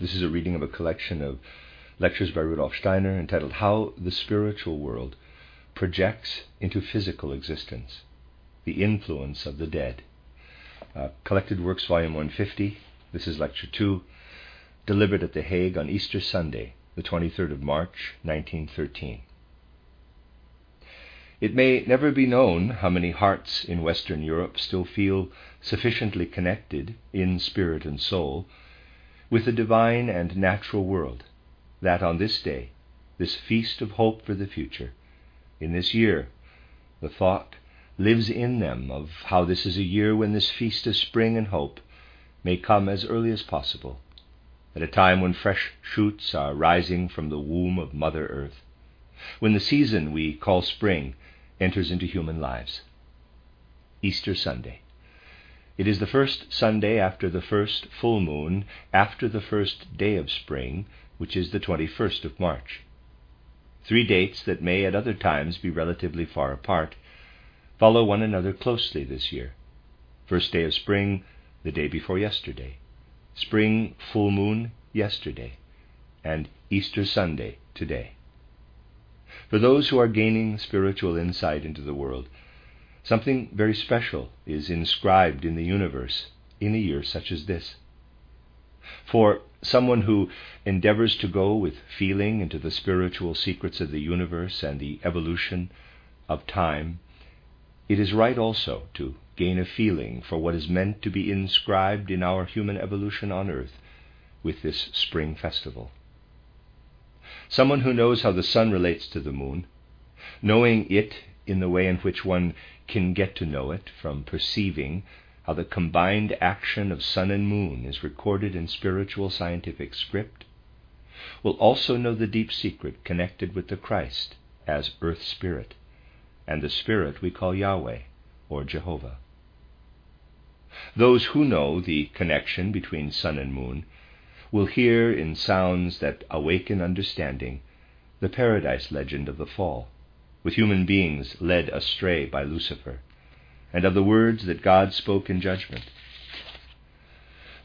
This is a reading of a collection of lectures by Rudolf Steiner entitled How the Spiritual World Projects into Physical Existence The Influence of the Dead. Uh, Collected Works, Volume 150. This is Lecture 2, delivered at The Hague on Easter Sunday, the 23rd of March, 1913. It may never be known how many hearts in Western Europe still feel sufficiently connected in spirit and soul with the divine and natural world, that on this day, this feast of hope for the future, in this year, the thought lives in them of how this is a year when this feast of spring and hope may come as early as possible, at a time when fresh shoots are rising from the womb of Mother Earth, when the season we call spring enters into human lives. Easter Sunday. It is the first Sunday after the first full moon, after the first day of spring, which is the 21st of March. Three dates that may at other times be relatively far apart follow one another closely this year. First day of spring, the day before yesterday. Spring full moon, yesterday. And Easter Sunday, today. For those who are gaining spiritual insight into the world, Something very special is inscribed in the universe in a year such as this. For someone who endeavors to go with feeling into the spiritual secrets of the universe and the evolution of time, it is right also to gain a feeling for what is meant to be inscribed in our human evolution on earth with this spring festival. Someone who knows how the sun relates to the moon, knowing it in the way in which one can get to know it from perceiving how the combined action of sun and moon is recorded in spiritual scientific script, will also know the deep secret connected with the Christ as earth spirit, and the spirit we call Yahweh or Jehovah. Those who know the connection between sun and moon will hear in sounds that awaken understanding the paradise legend of the fall with human beings led astray by Lucifer, and of the words that God spoke in judgment.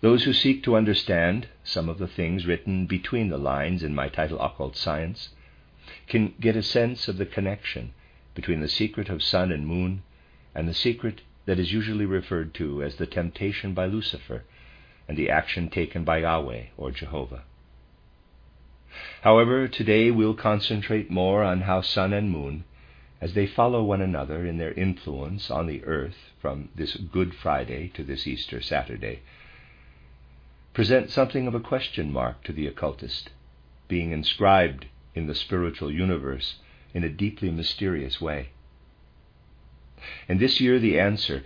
Those who seek to understand some of the things written between the lines in my title Occult Science can get a sense of the connection between the secret of sun and moon and the secret that is usually referred to as the temptation by Lucifer and the action taken by Yahweh or Jehovah. However, today we'll concentrate more on how sun and moon as they follow one another in their influence on the earth from this Good Friday to this Easter Saturday, present something of a question mark to the occultist, being inscribed in the spiritual universe in a deeply mysterious way. And this year the answer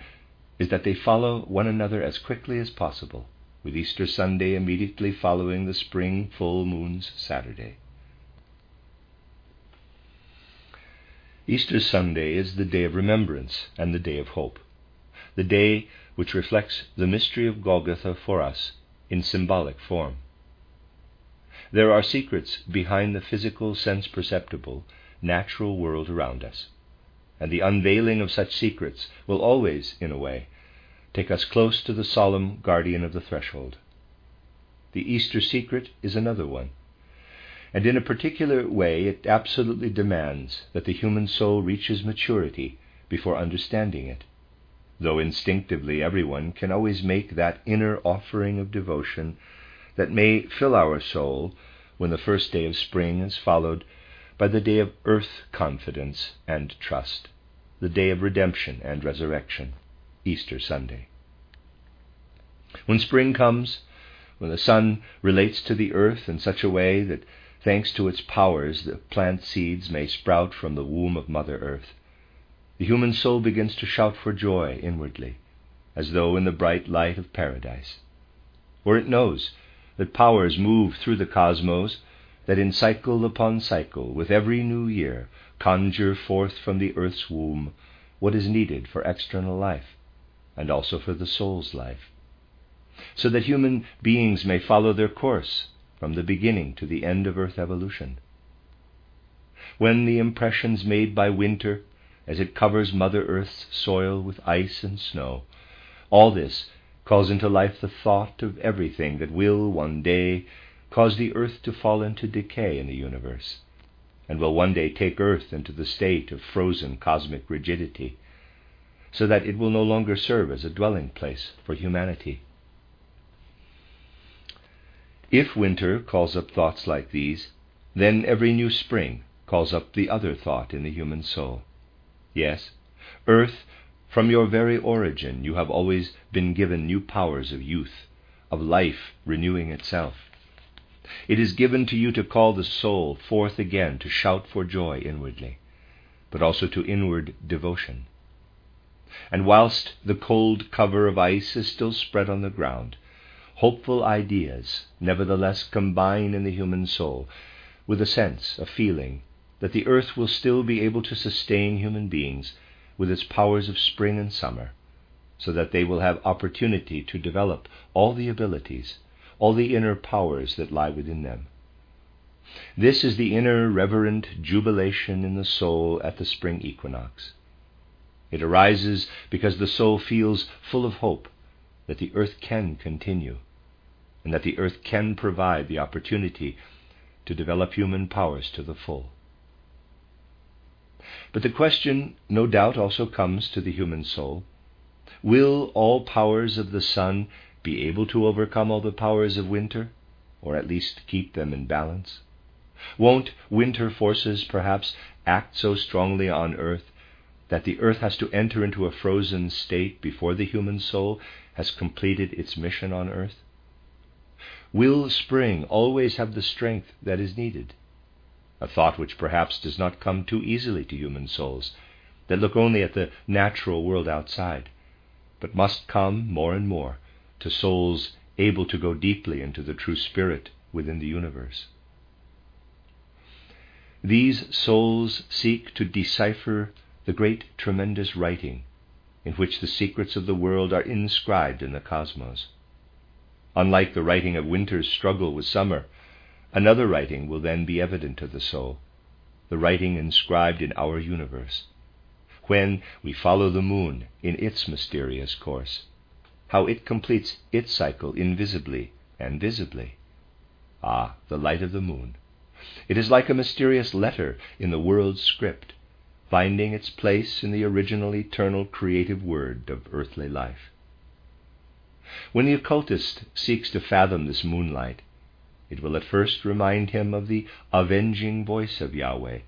is that they follow one another as quickly as possible, with Easter Sunday immediately following the spring full moon's Saturday. Easter Sunday is the day of remembrance and the day of hope, the day which reflects the mystery of Golgotha for us in symbolic form. There are secrets behind the physical, sense perceptible, natural world around us, and the unveiling of such secrets will always, in a way, take us close to the solemn guardian of the threshold. The Easter secret is another one and in a particular way it absolutely demands that the human soul reaches maturity before understanding it, though instinctively everyone can always make that inner offering of devotion that may fill our soul when the first day of spring is followed by the day of earth confidence and trust, the day of redemption and resurrection, Easter Sunday. When spring comes, when the sun relates to the earth in such a way that Thanks to its powers, the plant seeds may sprout from the womb of Mother Earth. The human soul begins to shout for joy inwardly, as though in the bright light of paradise. For it knows that powers move through the cosmos that in cycle upon cycle, with every new year, conjure forth from the earth's womb what is needed for external life, and also for the soul's life, so that human beings may follow their course from the beginning to the end of earth evolution. When the impressions made by winter, as it covers Mother Earth's soil with ice and snow, all this calls into life the thought of everything that will one day cause the earth to fall into decay in the universe, and will one day take earth into the state of frozen cosmic rigidity, so that it will no longer serve as a dwelling place for humanity. If winter calls up thoughts like these, then every new spring calls up the other thought in the human soul. Yes, earth, from your very origin, you have always been given new powers of youth, of life renewing itself. It is given to you to call the soul forth again to shout for joy inwardly, but also to inward devotion. And whilst the cold cover of ice is still spread on the ground, hopeful ideas nevertheless combine in the human soul with a sense, a feeling, that the earth will still be able to sustain human beings with its powers of spring and summer, so that they will have opportunity to develop all the abilities all the inner powers that lie within them. This is the inner reverent jubilation in the soul at the spring equinox. It arises because the soul feels full of hope that the earth can continue, and that the earth can provide the opportunity to develop human powers to the full. But the question, no doubt, also comes to the human soul Will all powers of the sun be able to overcome all the powers of winter, or at least keep them in balance? Won't winter forces perhaps act so strongly on earth that the earth has to enter into a frozen state before the human soul has completed its mission on earth? Will spring always have the strength that is needed? A thought which perhaps does not come too easily to human souls that look only at the natural world outside, but must come more and more to souls able to go deeply into the true spirit within the universe. These souls seek to decipher the great tremendous writing in which the secrets of the world are inscribed in the cosmos. Unlike the writing of winter's struggle with summer, another writing will then be evident to the soul, the writing inscribed in our universe, when we follow the moon in its mysterious course how it completes its cycle invisibly and visibly. Ah, the light of the moon. It is like a mysterious letter in the world's script, finding its place in the original eternal creative word of earthly life. When the occultist seeks to fathom this moonlight, it will at first remind him of the avenging voice of Yahweh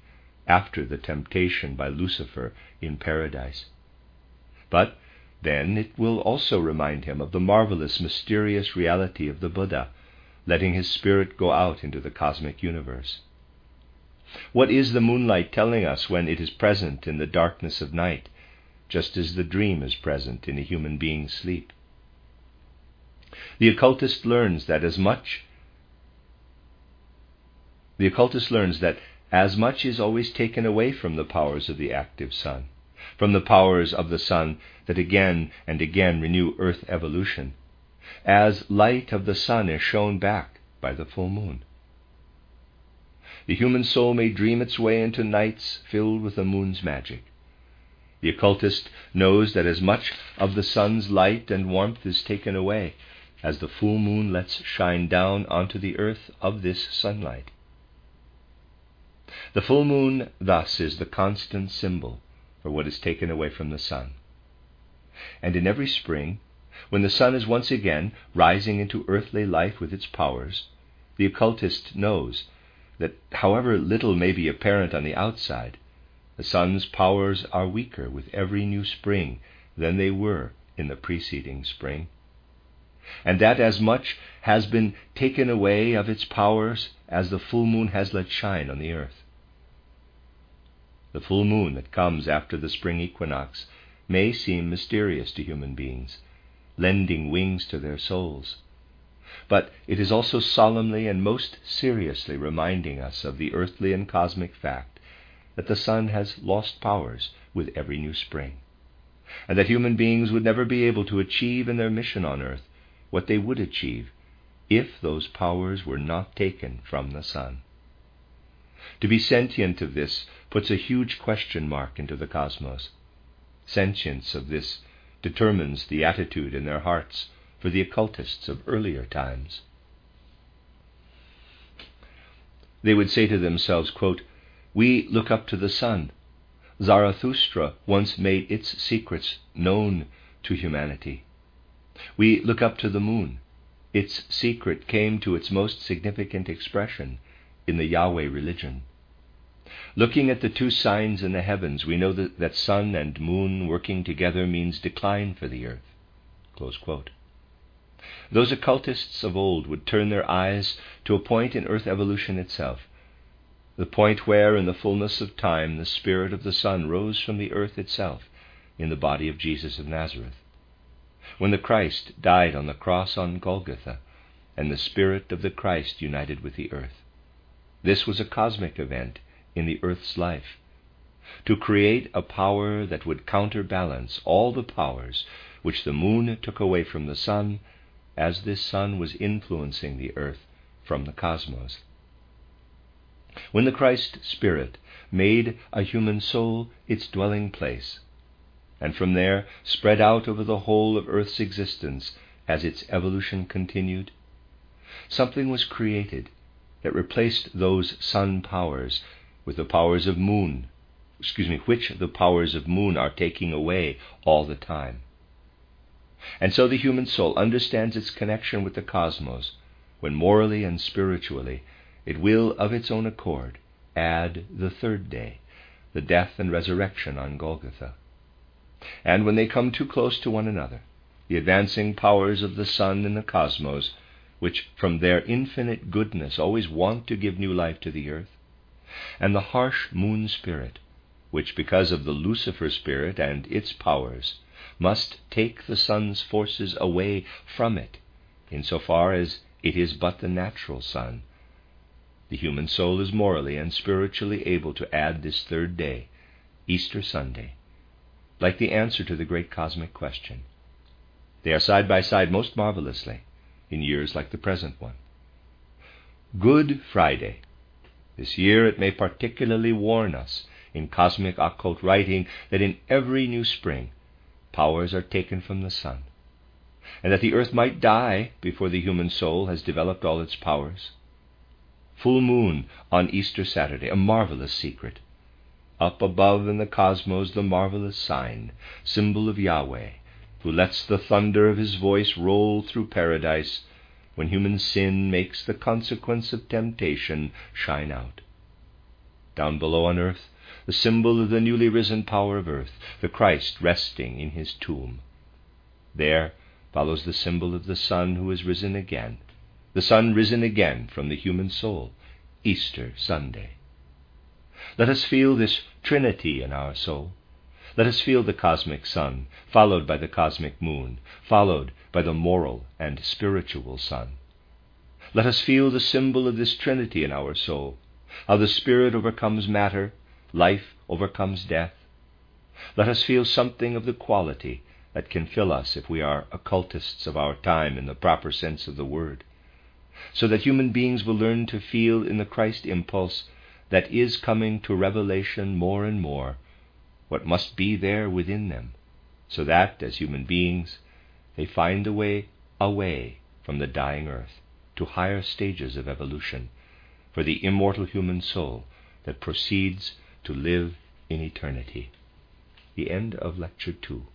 after the temptation by Lucifer in paradise. But then it will also remind him of the marvelous, mysterious reality of the Buddha, letting his spirit go out into the cosmic universe. What is the moonlight telling us when it is present in the darkness of night, just as the dream is present in a human being's sleep? The occultist learns that as much the occultist learns that as much is always taken away from the powers of the active sun from the powers of the sun that again and again renew earth evolution, as light of the sun is shown back by the full moon. The human soul may dream its way into nights filled with the moon's magic. The occultist knows that as much of the sun's light and warmth is taken away as the full moon lets shine down onto the earth of this sunlight. The full moon thus is the constant symbol for what is taken away from the sun. And in every spring, when the sun is once again rising into earthly life with its powers, the occultist knows that however little may be apparent on the outside, the sun's powers are weaker with every new spring than they were in the preceding spring, and that as much has been taken away of its powers as the full moon has let shine on the earth. The full moon that comes after the spring equinox may seem mysterious to human beings, lending wings to their souls. but it is also solemnly and most seriously reminding us of the earthly and cosmic fact that the sun has lost powers with every new spring, and that human beings would never be able to achieve in their mission on earth what they would achieve if those powers were not taken from the sun. To be sentient of this puts a huge question mark into the cosmos. Sentience of this determines the attitude in their hearts for the occultists of earlier times. They would say to themselves, quote, We look up to the sun. Zarathustra once made its secrets known to humanity. We look up to the moon. Its secret came to its most significant expression in the Yahweh religion. Looking at the two signs in the heavens, we know that, that sun and moon working together means decline for the earth. Those occultists of old would turn their eyes to a point in earth evolution itself, the point where, in the fullness of time, the spirit of the sun rose from the earth itself in the body of Jesus of Nazareth. When the Christ died on the cross on Golgotha, and the spirit of the Christ united with the earth. This was a cosmic event in the earth's life. To create a power that would counterbalance all the powers which the moon took away from the sun as this sun was influencing the earth from the cosmos. When the Christ Spirit made a human soul its dwelling place, and from there spread out over the whole of earth's existence as its evolution continued, something was created that replaced those sun powers with the powers of moon, excuse me, which the powers of moon are taking away all the time. And so the human soul understands its connection with the cosmos when morally and spiritually it will, of its own accord, add the third day, the death and resurrection on Golgotha. And when they come too close to one another, the advancing powers of the sun and the cosmos, which from their infinite goodness always want to give new life to the earth, and the harsh moon spirit, which because of the Lucifer spirit and its powers must take the sun's forces away from it, in so far as it is but the natural sun. The human soul is morally and spiritually able to add this third day, Easter Sunday, like the answer to the great cosmic question. They are side by side most marvelously in years like the present one. Good Friday. This year it may particularly warn us in cosmic occult writing that in every new spring powers are taken from the sun, and that the earth might die before the human soul has developed all its powers. Full moon on Easter Saturday, a marvelous secret. Up above in the cosmos, the marvelous sign, symbol of Yahweh, who lets the thunder of his voice roll through paradise when human sin makes the consequence of temptation shine out. Down below on earth, the symbol of the newly risen power of earth, the Christ resting in his tomb. There follows the symbol of the Son who is risen again, the Son risen again from the human soul, Easter Sunday. Let us feel this Trinity in our soul. Let us feel the cosmic sun, followed by the cosmic moon, followed by the moral and spiritual sun. Let us feel the symbol of this Trinity in our soul, how the Spirit overcomes matter life overcomes death. Let us feel something of the quality that can fill us if we are occultists of our time in the proper sense of the word, so that human beings will learn to feel in the Christ impulse that is coming to revelation more and more what must be there within them, so that, as human beings, they find the way away from the dying earth to higher stages of evolution for the immortal human soul that proceeds to live in eternity. The end of Lecture 2.